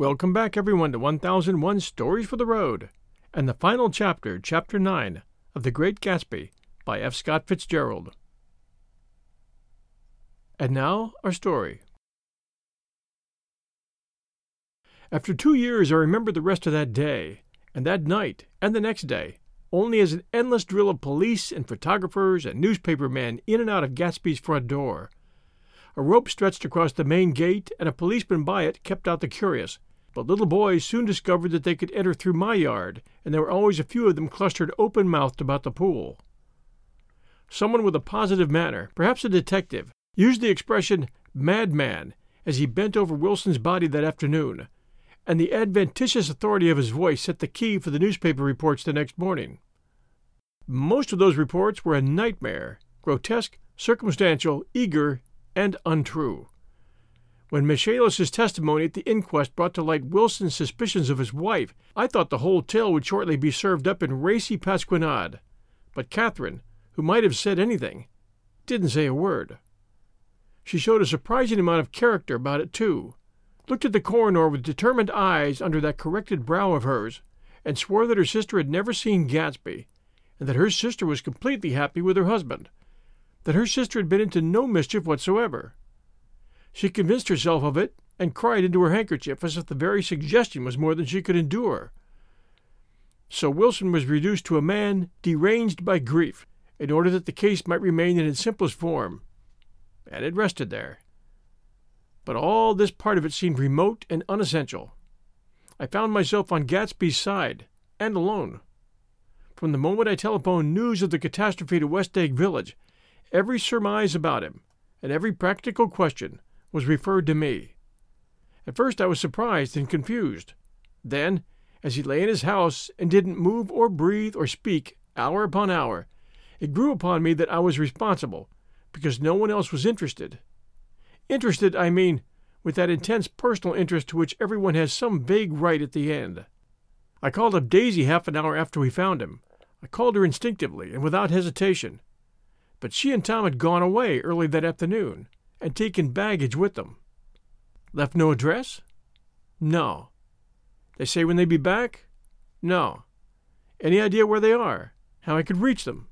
Welcome back, everyone, to 1001 Stories for the Road and the final chapter, Chapter 9 of The Great Gatsby by F. Scott Fitzgerald. And now, our story. After two years, I remember the rest of that day, and that night, and the next day, only as an endless drill of police and photographers and newspaper men in and out of Gatsby's front door. A rope stretched across the main gate, and a policeman by it kept out the curious but little boys soon discovered that they could enter through my yard, and there were always a few of them clustered open mouthed about the pool. Someone with a positive manner, perhaps a detective, used the expression madman as he bent over Wilson's body that afternoon, and the adventitious authority of his voice set the key for the newspaper reports the next morning. Most of those reports were a nightmare, grotesque, circumstantial, eager, and untrue. When Michaelis's testimony at the inquest brought to light Wilson's suspicions of his wife, I thought the whole tale would shortly be served up in racy pasquinade. But Catherine, who might have said anything, didn't say a word. She showed a surprising amount of character about it, too, looked at the coroner with determined eyes under that corrected brow of hers, and swore that her sister had never seen Gatsby, and that her sister was completely happy with her husband, that her sister had been into no mischief whatsoever. She convinced herself of it and cried into her handkerchief as if the very suggestion was more than she could endure. So Wilson was reduced to a man deranged by grief in order that the case might remain in its simplest form, and it rested there. But all this part of it seemed remote and unessential. I found myself on Gatsby's side, and alone. From the moment I telephoned news of the catastrophe to West Egg Village, every surmise about him, and every practical question was referred to me. At first I was surprised and confused. Then, as he lay in his house and didn't move or breathe or speak hour upon hour, it grew upon me that I was responsible, because no one else was interested. Interested, I mean, with that intense personal interest to which everyone has some vague right at the end. I called up Daisy half an hour after we found him. I called her instinctively and without hesitation. But she and Tom had gone away early that afternoon and taken baggage with them. Left no address? No. They say when they be back? No. Any idea where they are? How I could reach them?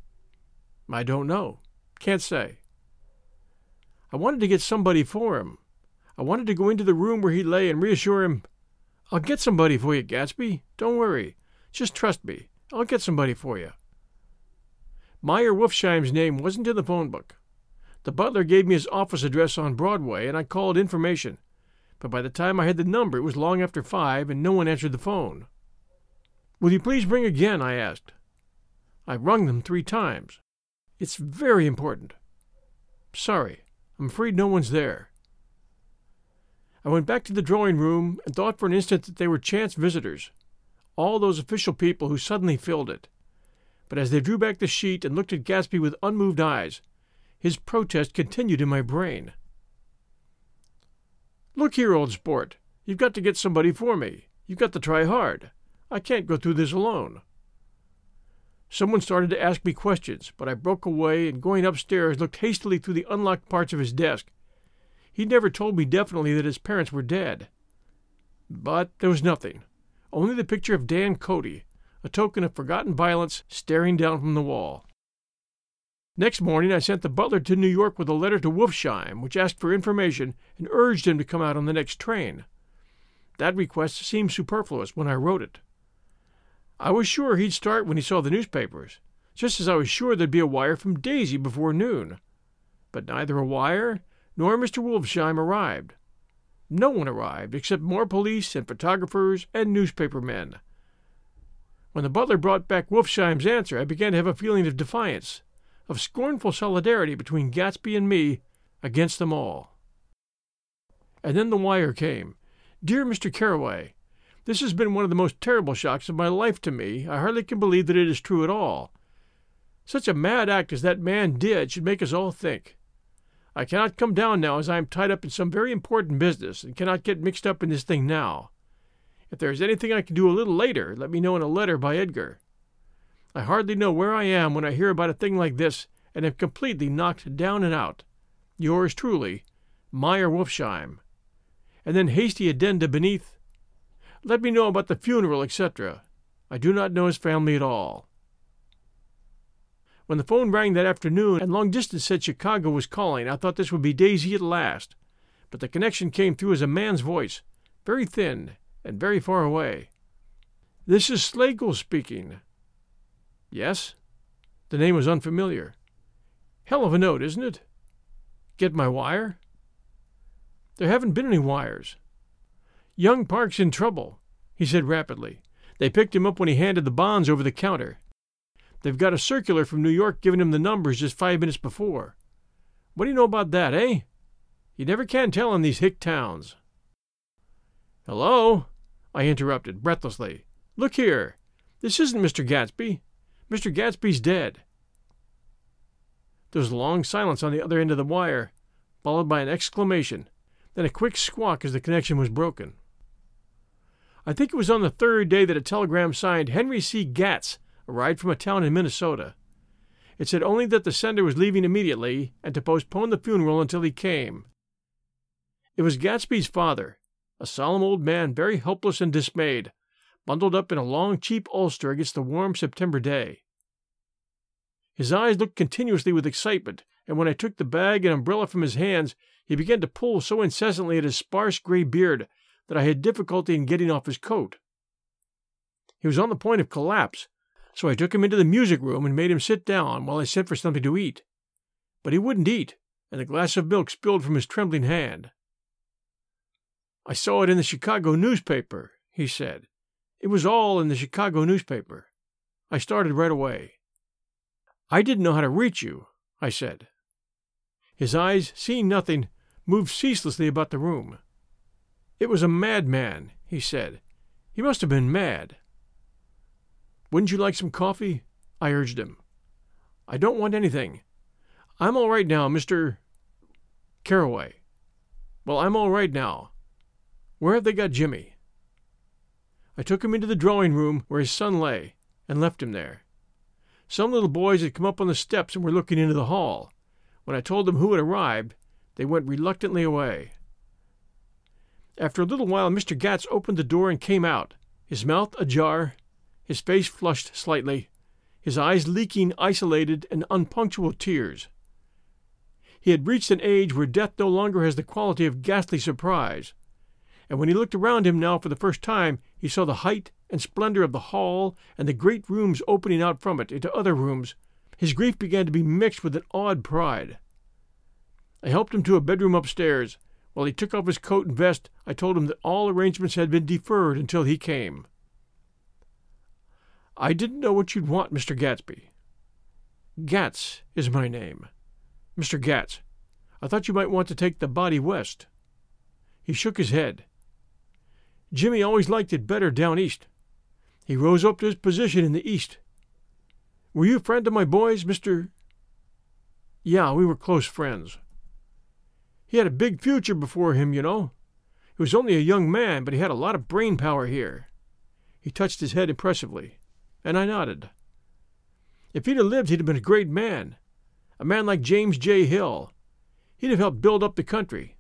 I don't know. Can't say. I wanted to get somebody for him. I wanted to go into the room where he lay and reassure him, I'll get somebody for you, Gatsby. Don't worry. Just trust me. I'll get somebody for you. Meyer Wolfsheim's name wasn't in the phone book. The butler gave me his office address on Broadway, and I called information. But by the time I had the number, it was long after five, and no one answered the phone. Will you please ring again? I asked. I rung them three times. It's very important. Sorry, I'm afraid no one's there. I went back to the drawing room and thought for an instant that they were chance visitors, all those official people who suddenly filled it. But as they drew back the sheet and looked at Gatsby with unmoved eyes, his protest continued in my brain. Look here, old sport. You've got to get somebody for me. You've got to try hard. I can't go through this alone. Someone started to ask me questions, but I broke away and going upstairs looked hastily through the unlocked parts of his desk. He never told me definitely that his parents were dead. But there was nothing, only the picture of Dan Cody, a token of forgotten violence, staring down from the wall. Next morning, I sent the butler to New York with a letter to Wolfsheim, which asked for information and urged him to come out on the next train. That request seemed superfluous when I wrote it. I was sure he'd start when he saw the newspapers, just as I was sure there'd be a wire from Daisy before noon. But neither a wire nor Mr. Wolfsheim arrived. No one arrived except more police and photographers and newspaper men. When the butler brought back Wolfsheim's answer, I began to have a feeling of defiance, of scornful solidarity between Gatsby and me against them all. And then the wire came. Dear Mr. Carraway, this has been one of the most terrible shocks of my life to me. I hardly can believe that it is true at all. Such a mad act as that man did should make us all think. I cannot come down now as I am tied up in some very important business and cannot get mixed up in this thing now. If there is anything I can do a little later, let me know in a letter by Edgar. I hardly know where I am when I hear about a thing like this and am completely knocked down and out. Yours truly, Meyer Wolfsheim. And then hasty addenda beneath let me know about the funeral, etc. I do not know his family at all. When the phone rang that afternoon and long distance said Chicago was calling, I thought this would be Daisy at last. But the connection came through as a man's voice, very thin and very far away. This is Slagle speaking. Yes? The name was unfamiliar. Hell of a note, isn't it? Get my wire? There haven't been any wires. Young Parke's in trouble, he said rapidly. They picked him up when he handed the bonds over the counter. They've got a circular from New York giving him the numbers just five minutes before. What do you know about that, eh? You never can tell in these hick towns. Hello? I interrupted breathlessly. Look here. This isn't Mr. Gatsby. Mr. Gatsby's dead. There was a long silence on the other end of the wire, followed by an exclamation, then a quick squawk as the connection was broken. I think it was on the third day that a telegram signed Henry C. Gatz arrived from a town in Minnesota. It said only that the sender was leaving immediately and to postpone the funeral until he came. It was Gatsby's father, a solemn old man very helpless and dismayed, bundled up in a long, cheap ulster against the warm September day. His eyes looked continuously with excitement, and when I took the bag and umbrella from his hands, he began to pull so incessantly at his sparse gray beard that I had difficulty in getting off his coat. He was on the point of collapse, so I took him into the music room and made him sit down while I sent for something to eat. But he wouldn't eat, and the glass of milk spilled from his trembling hand. I saw it in the Chicago newspaper, he said. It was all in the Chicago newspaper. I started right away. I didn't know how to reach you, I said. His eyes, seeing nothing, moved ceaselessly about the room. It was a madman, he said. He must have been mad. Wouldn't you like some coffee? I urged him. I don't want anything. I'm all right now, Mr. Carraway. Well, I'm all right now. Where have they got Jimmy? I took him into the drawing room where his son lay, and left him there. Some little boys had come up on the steps and were looking into the hall. When I told them who had arrived, they went reluctantly away. After a little while, Mr. Gatz opened the door and came out, his mouth ajar, his face flushed slightly, his eyes leaking isolated and unpunctual tears. He had reached an age where death no longer has the quality of ghastly surprise, and when he looked around him now for the first time, he saw the height and splendor of the hall and the great rooms opening out from it into other rooms. His grief began to be mixed with an awed pride. I helped him to a bedroom upstairs, while he took off his coat and vest, I told him that all arrangements had been deferred until he came. I didn't know what you'd want, Mr. Gatsby. Gatz is my name. Mr. Gatz, I thought you might want to take the body west. He shook his head. Jimmy always liked it better down east. He rose up to his position in the east. Were you a friend of my boys, Mr. Yeah, we were close friends. He had a big future before him, you know. He was only a young man, but he had a lot of brain power here. He touched his head impressively, and I nodded. If he'd have lived, he'd have been a great man. A man like James J. Hill. He'd have helped build up the country.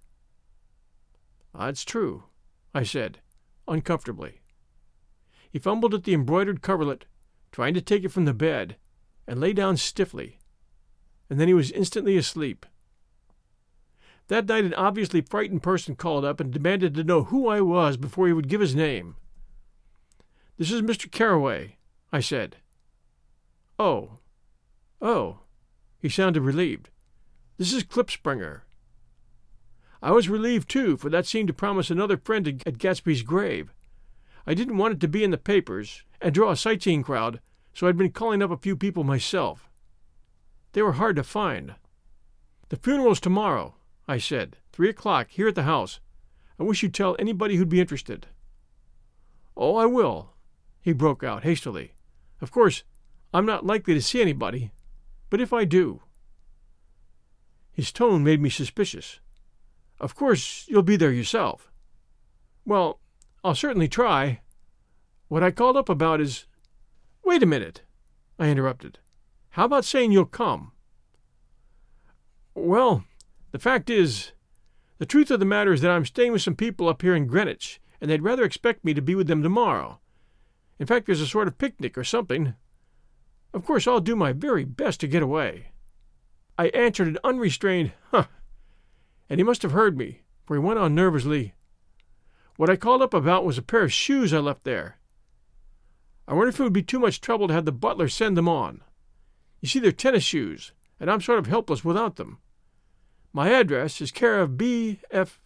That's true, I said, uncomfortably. He fumbled at the embroidered coverlet, trying to take it from the bed, and lay down stiffly. And then he was instantly asleep. That night, an obviously frightened person called up and demanded to know who I was before he would give his name. This is Mr. Carraway, I said. Oh. Oh. He sounded relieved. This is Klipspringer. I was relieved, too, for that seemed to promise another friend at Gatsby's grave. I didn't want it to be in the papers and draw a sightseeing crowd, so I'd been calling up a few people myself. They were hard to find. The funeral's tomorrow, I said. Three o'clock, here at the house. I wish you'd tell anybody who'd be interested. Oh, I will, he broke out hastily. Of course, I'm not likely to see anybody, but if I do. His tone made me suspicious. Of course, you'll be there yourself. Well, I'll certainly try. What I called up about is. Wait a minute, I interrupted. How about saying you'll come? Well, the fact is, the truth of the matter is that I'm staying with some people up here in Greenwich, and they'd rather expect me to be with them tomorrow. In fact, there's a sort of picnic or something. Of course, I'll do my very best to get away. I answered an unrestrained, huh, and he must have heard me, for he went on nervously. What I called up about was a pair of shoes I left there. I wonder if it would be too much trouble to have the butler send them on. You see, they're tennis shoes, and I'm sort of helpless without them. My address is care of B. F.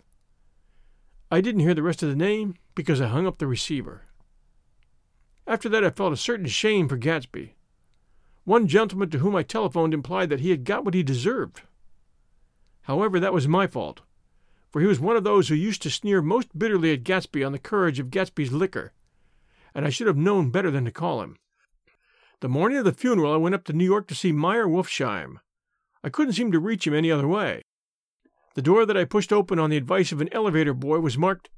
I didn't hear the rest of the name because I hung up the receiver. After that, I felt a certain shame for Gatsby. One gentleman to whom I telephoned implied that he had got what he deserved. However, that was my fault, for he was one of those who used to sneer most bitterly at Gatsby on the courage of Gatsby's liquor, and I should have known better than to call him. The morning of the funeral, I went up to New York to see Meyer Wolfsheim. I couldn't seem to reach him any other way. The door that I pushed open on the advice of an elevator boy was marked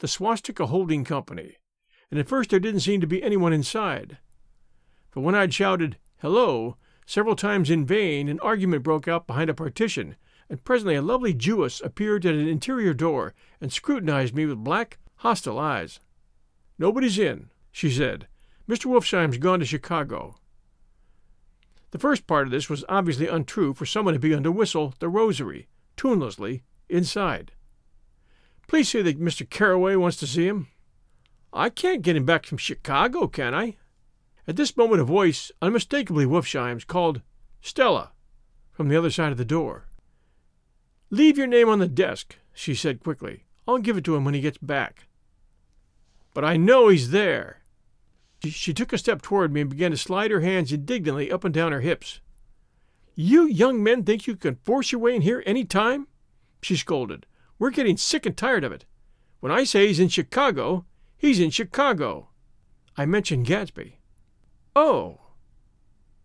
the Swastika Holding Company, and at first there didn't seem to be anyone inside. But when I'd shouted, Hello, several times in vain, an argument broke out behind a partition, and presently a lovely Jewess appeared at an interior door and scrutinized me with black, hostile eyes. Nobody's in, she said. Mr. Wolfsheim's gone to Chicago. The first part of this was obviously untrue, for someone had begun to whistle the rosary, tunelessly, inside. Please say that Mr. Carraway wants to see him. I can't get him back from Chicago, can I? At this moment a voice, unmistakably Wolfsheim's, called Stella from the other side of the door. Leave your name on the desk, she said quickly. I'll give it to him when he gets back. But I know he's there. She took a step toward me and began to slide her hands indignantly up and down her hips. You young men think you can force your way in here any time? She scolded. We're getting sick and tired of it. When I say he's in Chicago, he's in Chicago. I mentioned Gatsby. Oh.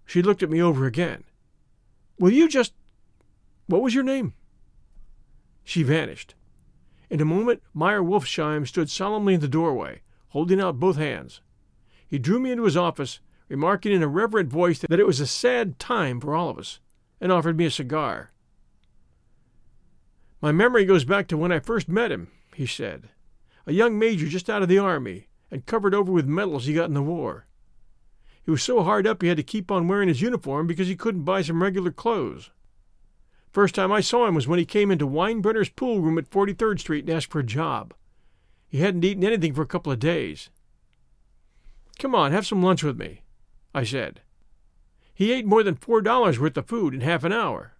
She looked at me over again. Will you just. What was your name? She vanished. In a moment, Meyer Wolfsheim stood solemnly in the doorway, holding out both hands. He drew me into his office, remarking in a reverent voice that it was a sad time for all of us, and offered me a cigar. My memory goes back to when I first met him, he said. A young major just out of the army, and covered over with medals he got in the war. He was so hard up he had to keep on wearing his uniform because he couldn't buy some regular clothes. First time I saw him was when he came into Winebrenner's pool room at 43rd Street and asked for a job. He hadn't eaten anything for a couple of days. Come on, have some lunch with me, I said. He ate more than four dollars worth of food in half an hour.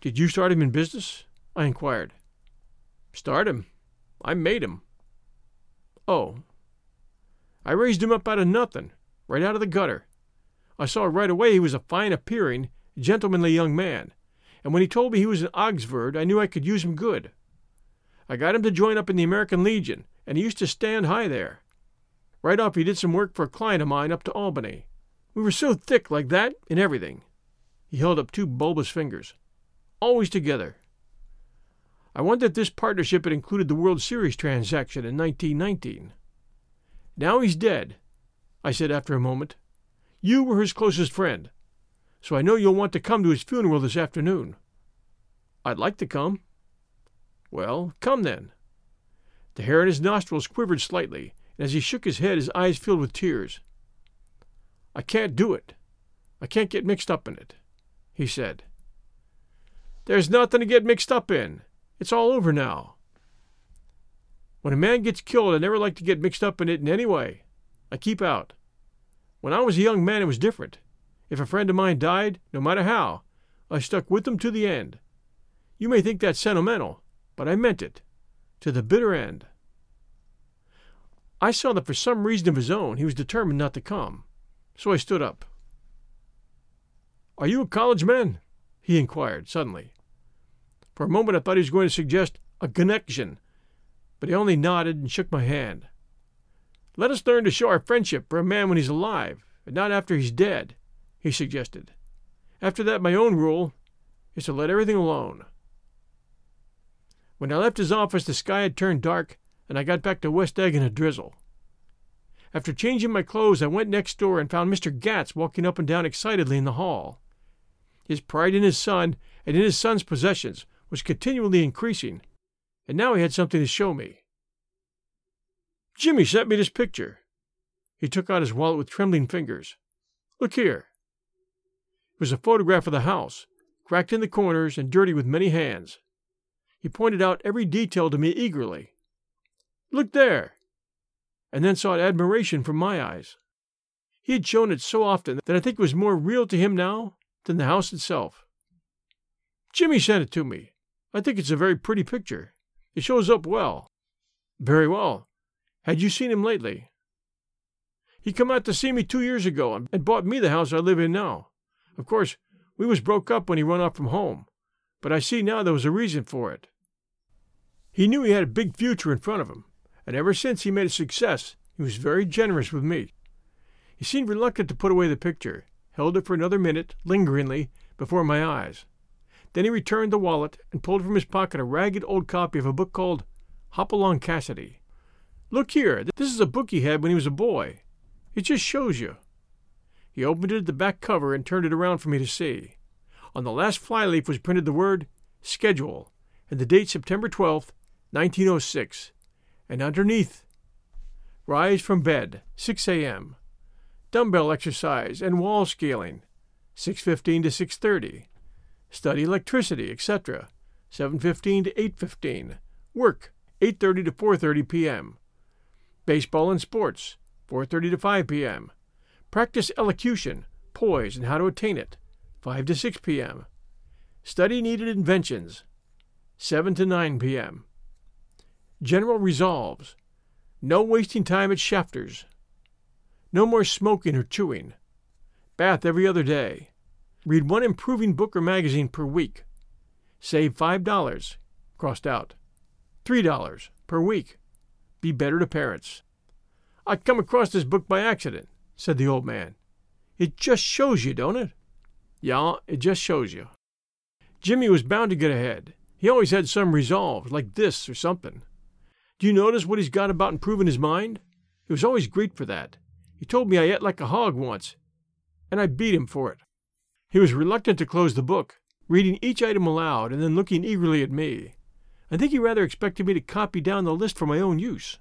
Did you start him in business? I inquired. Start him? I made him. Oh. I raised him up out of nothing, right out of the gutter. I saw right away he was a fine appearing, gentlemanly young man, and when he told me he was in Oxford, I knew I could use him good. I got him to join up in the American Legion, and he used to stand high there. Right off, he did some work for a client of mine up to Albany. We were so thick like that in everything. He held up two bulbous fingers. Always together. I wonder if this partnership had included the World Series transaction in 1919. Now he's dead, I said after a moment. You were his closest friend, so I know you'll want to come to his funeral this afternoon. I'd like to come. Well, come then. The hair in his nostrils quivered slightly, and as he shook his head, his eyes filled with tears. I can't do it. I can't get mixed up in it, he said. There's nothing to get mixed up in. It's all over now. When a man gets killed, I never like to get mixed up in it in any way. I keep out. When I was a young man, it was different. If a friend of mine died, no matter how, I stuck with them to the end. You may think that's sentimental, but I meant it. To the bitter end. I saw that for some reason of his own he was determined not to come, so I stood up. Are you a college man? he inquired suddenly. For a moment I thought he was going to suggest a connection, but he only nodded and shook my hand. Let us learn to show our friendship for a man when he's alive, and not after he's dead, he suggested. After that, my own rule is to let everything alone. When I left his office, the sky had turned dark, and I got back to West Egg in a drizzle. After changing my clothes, I went next door and found Mr. Gatz walking up and down excitedly in the hall. His pride in his son and in his son's possessions was continually increasing, and now he had something to show me. Jimmy sent me this picture. He took out his wallet with trembling fingers. Look here. Was a photograph of the house, cracked in the corners and dirty with many hands. He pointed out every detail to me eagerly. Look there! And then sought admiration from my eyes. He had shown it so often that I think it was more real to him now than the house itself. Jimmy sent it to me. I think it's a very pretty picture. It shows up well. Very well. Had you seen him lately? He come out to see me two years ago and bought me the house I live in now. Of course, we was broke up when he run off from home, but I see now there was a reason for it. He knew he had a big future in front of him, and ever since he made a success, he was very generous with me. He seemed reluctant to put away the picture, held it for another minute, lingeringly, before my eyes. Then he returned the wallet and pulled from his pocket a ragged old copy of a book called Hopalong Cassidy. Look here, this is a book he had when he was a boy. It just shows you. He opened it at the back cover and turned it around for me to see. On the last flyleaf was printed the word Schedule and the date September 12th, 1906, and underneath Rise from bed, 6 a.m. Dumbbell exercise and wall scaling, 6:15 to 6:30 study electricity, etc. 7:15 to 8:15. Work 8:30 to 4:30 p.m. Baseball and sports 4:30 to 5 p.m. Practice elocution, poise and how to attain it 5 to 6 p.m. Study needed inventions 7 to 9 p.m. General resolves no wasting time at shafters. No more smoking or chewing. Bath every other day. Read one improving book or magazine per week. Save $5, crossed out. $3 per week. Be better to parents. I come across this book by accident, said the old man. It just shows you, don't it? Yeah, it just shows you. Jimmy was bound to get ahead. He always had some resolve, like this or something. Do you notice what he's got about improving his mind? He was always great for that. He told me I ate like a hog once, and I beat him for it. He was reluctant to close the book, reading each item aloud and then looking eagerly at me. I think he rather expected me to copy down the list for my own use.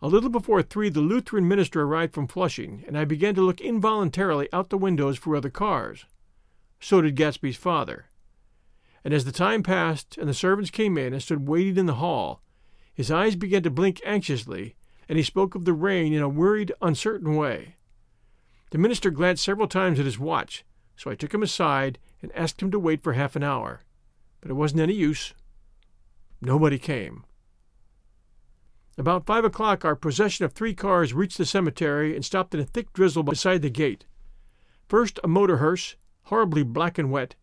A little before three, the Lutheran minister arrived from Flushing, and I began to look involuntarily out the windows for other cars. So did Gatsby's father. And as the time passed and the servants came in and stood waiting in the hall, his eyes began to blink anxiously, and he spoke of the rain in a worried, uncertain way. The minister glanced several times at his watch, so I took him aside and asked him to wait for half an hour. But it wasn't any use. Nobody came. About five o'clock, our procession of three cars reached the cemetery and stopped in a thick drizzle beside the gate. First, a motor hearse, horribly black and wet,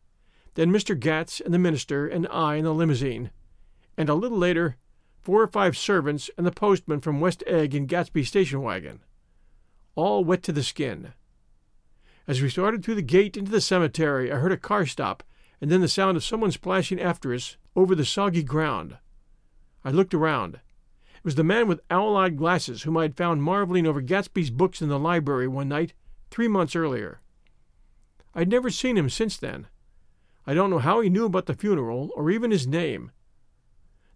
then Mr. Gatz and the minister and I in the limousine, and a little later, four or five servants and the postman from West Egg in Gatsby station wagon all wet to the skin. As we started through the gate into the cemetery, I heard a car stop and then the sound of someone splashing after us over the soggy ground. I looked around. Was the man with owl eyed glasses whom I had found marveling over Gatsby's books in the library one night, three months earlier. I had never seen him since then. I don't know how he knew about the funeral, or even his name.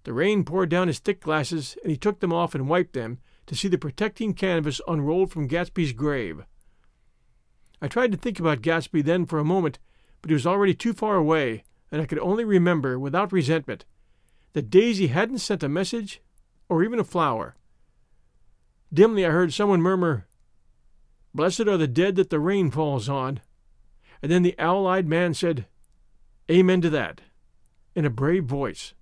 The rain poured down his thick glasses, and he took them off and wiped them to see the protecting canvas unrolled from Gatsby's grave. I tried to think about Gatsby then for a moment, but he was already too far away, and I could only remember, without resentment, that Daisy hadn't sent a message or even a flower. Dimly I heard someone murmur, Blessed are the dead that the rain falls on. And then the owl eyed man said, Amen to that, in a brave voice.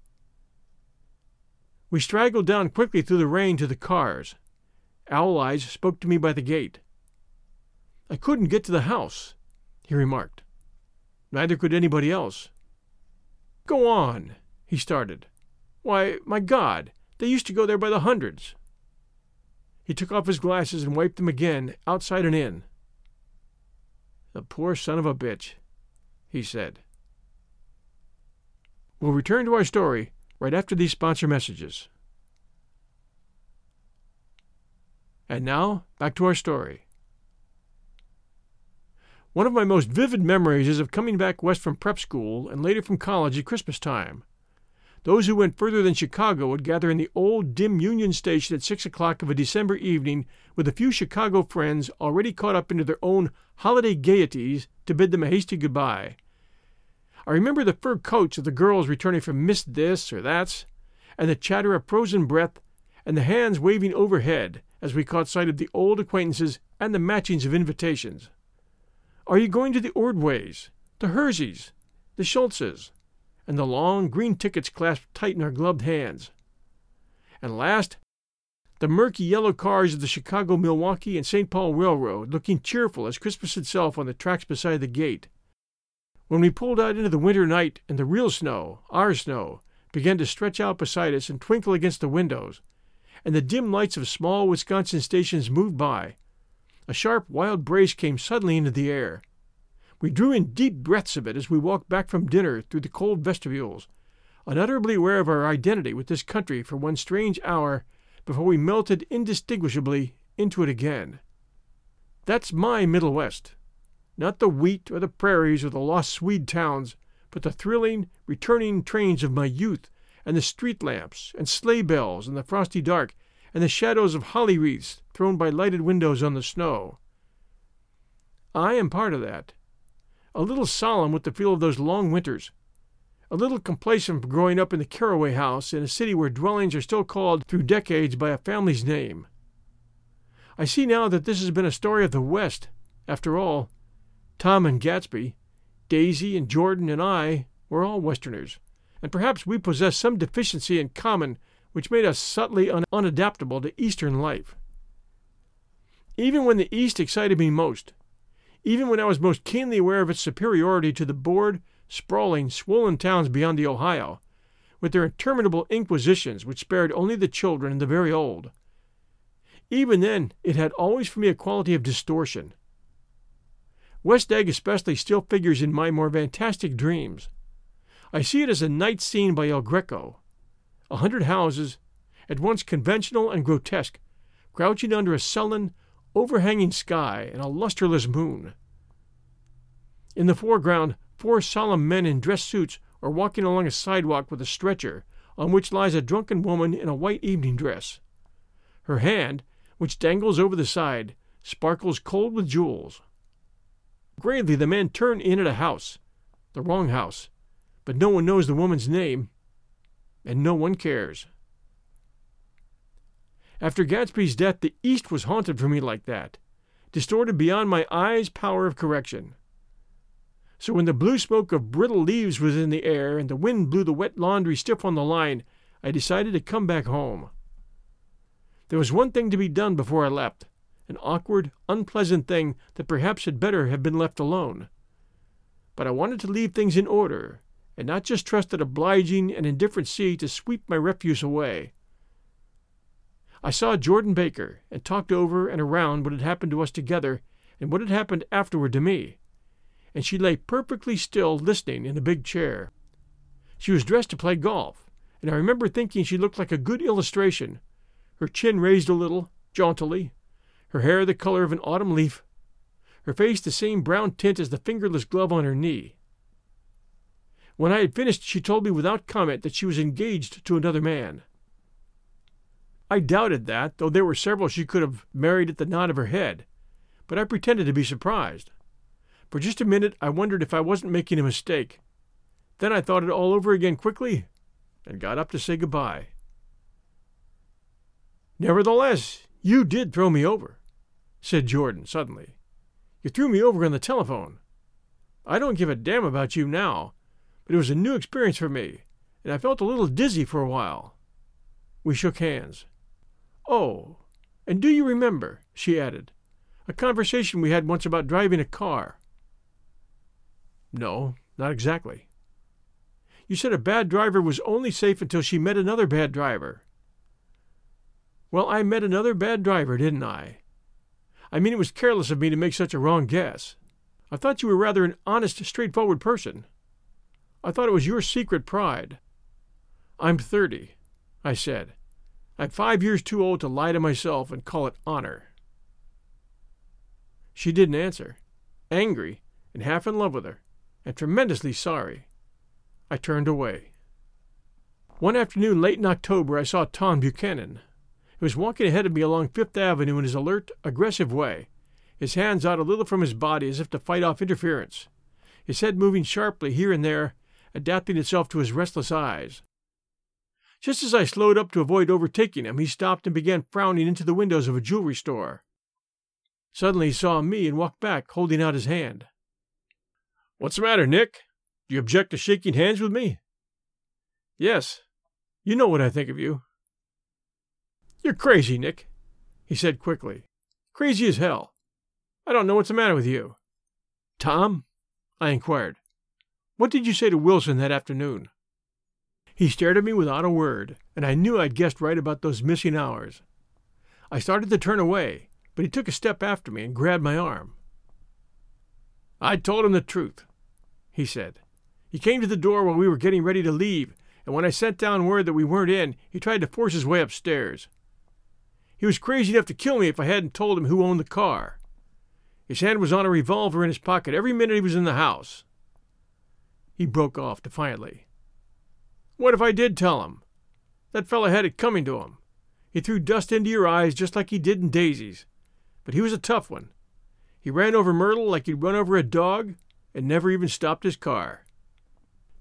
We straggled down quickly through the rain to the cars. Owl Eyes spoke to me by the gate. I couldn't get to the house, he remarked. Neither could anybody else. Go on, he started. Why, my God, they used to go there by the hundreds. He took off his glasses and wiped them again, outside and in. The poor son of a bitch, he said. We'll return to our story right after these sponsor messages. And now, back to our story. One of my most vivid memories is of coming back west from prep school and later from college at Christmas time. Those who went further than Chicago would gather in the old, dim Union Station at six o'clock of a December evening with a few Chicago friends already caught up into their own holiday gaieties to bid them a hasty goodbye. I remember the fur coats of the girls returning from Miss This or That's, and the chatter of frozen breath, and the hands waving overhead as we caught sight of the old acquaintances and the matchings of invitations. Are you going to the Ordways, the Herseys, the Schultzes, and the long green tickets clasped tight in our gloved hands? And last, the murky yellow cars of the Chicago, Milwaukee, and St. Paul Railroad looking cheerful as Christmas itself on the tracks beside the gate. When we pulled out into the winter night and the real snow, our snow, began to stretch out beside us and twinkle against the windows, and the dim lights of small Wisconsin stations moved by, a sharp, wild brace came suddenly into the air. We drew in deep breaths of it as we walked back from dinner through the cold vestibules, unutterably aware of our identity with this country for one strange hour before we melted indistinguishably into it again. That's my Middle West not the wheat or the prairies or the lost Swede towns, but the thrilling, returning trains of my youth, and the street lamps and sleigh bells in the frosty dark, and the shadows of holly wreaths thrown by lighted windows on the snow. I am part of that. A little solemn with the feel of those long winters, a little complacent from growing up in the Carraway House in a city where dwellings are still called through decades by a family's name. I see now that this has been a story of the West, after all, Tom and Gatsby, Daisy and Jordan and I were all Westerners, and perhaps we possessed some deficiency in common which made us subtly un- unadaptable to Eastern life. Even when the East excited me most, even when I was most keenly aware of its superiority to the bored, sprawling, swollen towns beyond the Ohio, with their interminable inquisitions which spared only the children and the very old, even then it had always for me a quality of distortion West Egg especially still figures in my more fantastic dreams. I see it as a night scene by El Greco. A hundred houses, at once conventional and grotesque, crouching under a sullen, overhanging sky and a lustreless moon. In the foreground, four solemn men in dress suits are walking along a sidewalk with a stretcher on which lies a drunken woman in a white evening dress. Her hand, which dangles over the side, sparkles cold with jewels. Gravely, the men turn in at a house, the wrong house, but no one knows the woman's name, and no one cares. After Gatsby's death, the East was haunted for me like that, distorted beyond my eyes' power of correction. So when the blue smoke of brittle leaves was in the air and the wind blew the wet laundry stiff on the line, I decided to come back home. There was one thing to be done before I left an awkward, unpleasant thing that perhaps had better have been left alone. But I wanted to leave things in order, and not just trust an obliging and indifferent sea to sweep my refuse away. I saw Jordan Baker and talked over and around what had happened to us together and what had happened afterward to me, and she lay perfectly still listening in a big chair. She was dressed to play golf, and I remember thinking she looked like a good illustration her chin raised a little, jauntily, her hair the color of an autumn leaf, her face the same brown tint as the fingerless glove on her knee. When I had finished, she told me without comment that she was engaged to another man. I doubted that, though there were several she could have married at the nod of her head, but I pretended to be surprised. For just a minute I wondered if I wasn't making a mistake. Then I thought it all over again quickly and got up to say goodbye. Nevertheless, you did throw me over, said Jordan suddenly. You threw me over on the telephone. I don't give a damn about you now, but it was a new experience for me, and I felt a little dizzy for a while. We shook hands. Oh, and do you remember, she added, a conversation we had once about driving a car? No, not exactly. You said a bad driver was only safe until she met another bad driver. Well, I met another bad driver, didn't I? I mean, it was careless of me to make such a wrong guess. I thought you were rather an honest, straightforward person. I thought it was your secret pride. I'm thirty, I said. I'm five years too old to lie to myself and call it honor. She didn't answer, angry and half in love with her, and tremendously sorry. I turned away. One afternoon late in October, I saw Tom Buchanan. He was walking ahead of me along Fifth Avenue in his alert, aggressive way, his hands out a little from his body as if to fight off interference, his head moving sharply here and there, adapting itself to his restless eyes. Just as I slowed up to avoid overtaking him, he stopped and began frowning into the windows of a jewelry store. Suddenly he saw me and walked back, holding out his hand. What's the matter, Nick? Do you object to shaking hands with me? Yes. You know what I think of you. You're crazy, Nick, he said quickly. Crazy as hell. I don't know what's the matter with you. Tom? I inquired. What did you say to Wilson that afternoon? He stared at me without a word, and I knew I'd guessed right about those missing hours. I started to turn away, but he took a step after me and grabbed my arm. I told him the truth, he said. He came to the door while we were getting ready to leave, and when I sent down word that we weren't in, he tried to force his way upstairs. He was crazy enough to kill me if I hadn't told him who owned the car. His hand was on a revolver in his pocket every minute he was in the house. He broke off defiantly. What if I did tell him? That fellow had it coming to him. He threw dust into your eyes just like he did in Daisy's. But he was a tough one. He ran over Myrtle like he'd run over a dog and never even stopped his car.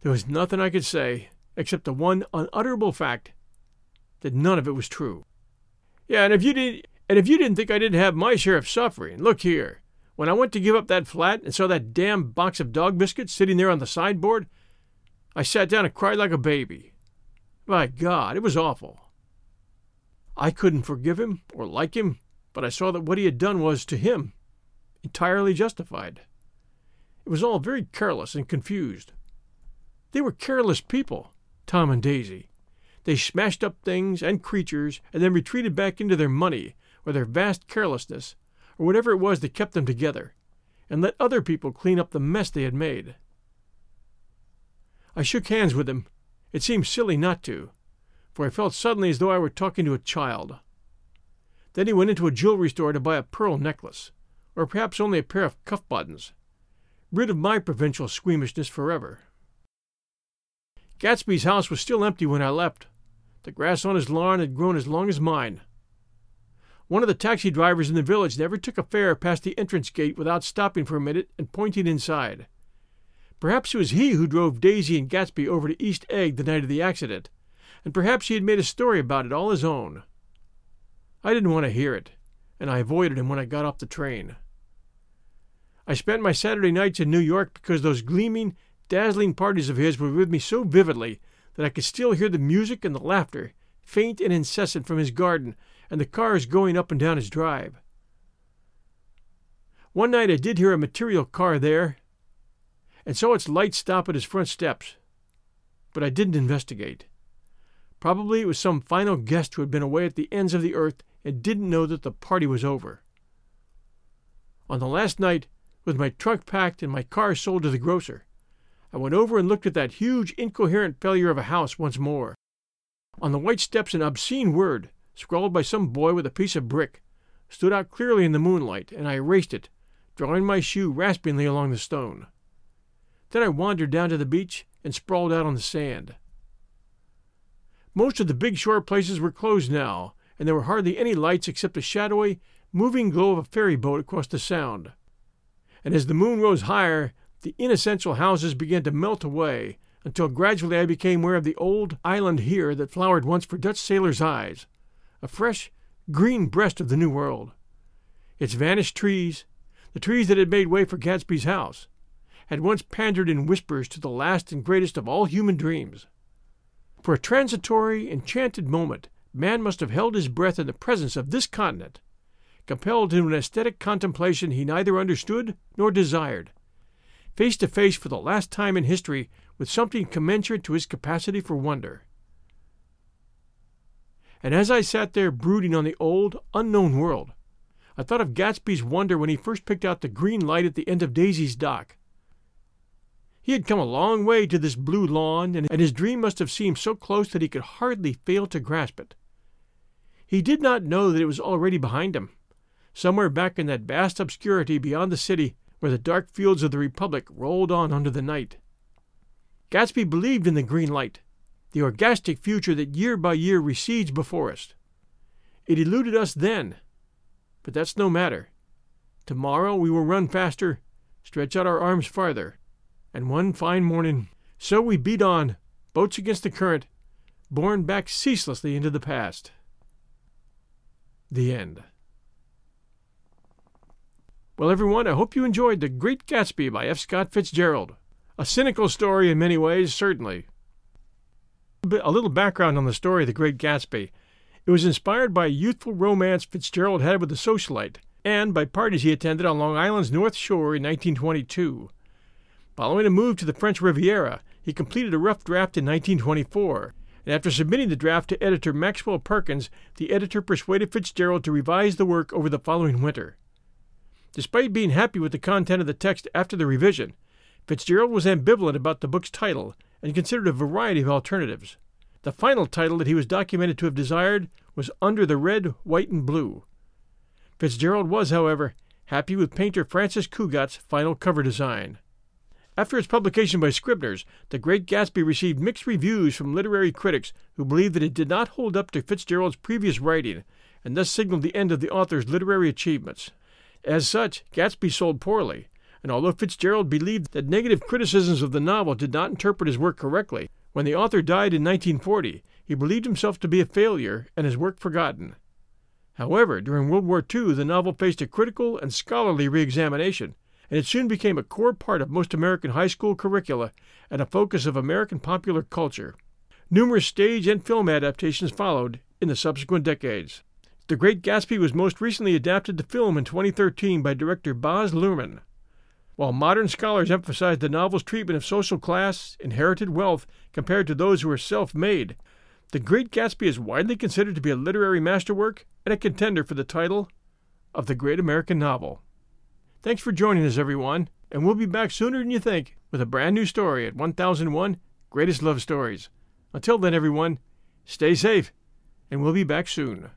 There was nothing I could say except the one unutterable fact that none of it was true. Yeah, and if you didn't, and if you didn't think I didn't have my share of suffering, look here. When I went to give up that flat and saw that damn box of dog biscuits sitting there on the sideboard, I sat down and cried like a baby. My God, it was awful. I couldn't forgive him or like him, but I saw that what he had done was, to him, entirely justified. It was all very careless and confused. They were careless people, Tom and Daisy. They smashed up things and creatures and then retreated back into their money or their vast carelessness or whatever it was that kept them together, and let other people clean up the mess they had made. I shook hands with him. It seemed silly not to, for I felt suddenly as though I were talking to a child. Then he went into a jewelry store to buy a pearl necklace, or perhaps only a pair of cuff buttons, rid of my provincial squeamishness forever. Gatsby's house was still empty when I left. The grass on his lawn had grown as long as mine. One of the taxi drivers in the village never took a fare past the entrance gate without stopping for a minute and pointing inside. Perhaps it was he who drove Daisy and Gatsby over to East Egg the night of the accident, and perhaps he had made a story about it all his own. I didn't want to hear it, and I avoided him when I got off the train. I spent my Saturday nights in New York because those gleaming, dazzling parties of his were with me so vividly that I could still hear the music and the laughter, faint and incessant from his garden and the cars going up and down his drive. One night I did hear a material car there, and saw its light stop at his front steps. But I didn't investigate. Probably it was some final guest who had been away at the ends of the earth and didn't know that the party was over. On the last night, with my trunk packed and my car sold to the grocer, I went over and looked at that huge, incoherent failure of a house once more. On the white steps, an obscene word, scrawled by some boy with a piece of brick, stood out clearly in the moonlight, and I erased it, drawing my shoe raspingly along the stone. Then I wandered down to the beach and sprawled out on the sand. Most of the big shore places were closed now, and there were hardly any lights except the shadowy, moving glow of a ferry boat across the sound. And as the moon rose higher, the inessential houses began to melt away, until gradually I became aware of the old island here that flowered once for Dutch sailors' eyes, a fresh, green breast of the New World. Its vanished trees, the trees that had made way for Gatsby's house, had once pandered in whispers to the last and greatest of all human dreams. For a transitory, enchanted moment, man must have held his breath in the presence of this continent, compelled to an aesthetic contemplation he neither understood nor desired, face to face for the last time in history with something commensurate to his capacity for wonder. And as I sat there brooding on the old, unknown world, I thought of Gatsby's wonder when he first picked out the green light at the end of Daisy's dock. He had come a long way to this blue lawn, and his dream must have seemed so close that he could hardly fail to grasp it. He did not know that it was already behind him, somewhere back in that vast obscurity beyond the city where the dark fields of the Republic rolled on under the night. Gatsby believed in the green light, the orgastic future that year by year recedes before us. It eluded us then, but that's no matter. Tomorrow we will run faster, stretch out our arms farther, and one fine morning, so we beat on, boats against the current, borne back ceaselessly into the past. The end. Well, everyone, I hope you enjoyed The Great Gatsby by F. Scott Fitzgerald. A cynical story in many ways, certainly. A little background on the story of The Great Gatsby. It was inspired by a youthful romance Fitzgerald had with a socialite, and by parties he attended on Long Island's North Shore in 1922. Following a move to the French Riviera, he completed a rough draft in 1924, and after submitting the draft to editor Maxwell Perkins, the editor persuaded Fitzgerald to revise the work over the following winter. Despite being happy with the content of the text after the revision, Fitzgerald was ambivalent about the book's title and considered a variety of alternatives. The final title that he was documented to have desired was Under the Red, White, and Blue. Fitzgerald was, however, happy with painter Francis Cugat's final cover design. After its publication by Scribner's, The Great Gatsby received mixed reviews from literary critics who believed that it did not hold up to Fitzgerald's previous writing and thus signaled the end of the author's literary achievements. As such, Gatsby sold poorly, and although Fitzgerald believed that negative criticisms of the novel did not interpret his work correctly, when the author died in 1940, he believed himself to be a failure and his work forgotten. However, during World War II, the novel faced a critical and scholarly reexamination, and it soon became a core part of most American high school curricula and a focus of American popular culture. Numerous stage and film adaptations followed in the subsequent decades. The Great Gatsby was most recently adapted to film in 2013 by director Baz Luhrmann. While modern scholars emphasize the novel's treatment of social class, inherited wealth, compared to those who are self made, The Great Gatsby is widely considered to be a literary masterwork and a contender for the title of the great American novel. Thanks for joining us, everyone, and we'll be back sooner than you think with a brand new story at 1001 Greatest Love Stories. Until then, everyone, stay safe, and we'll be back soon.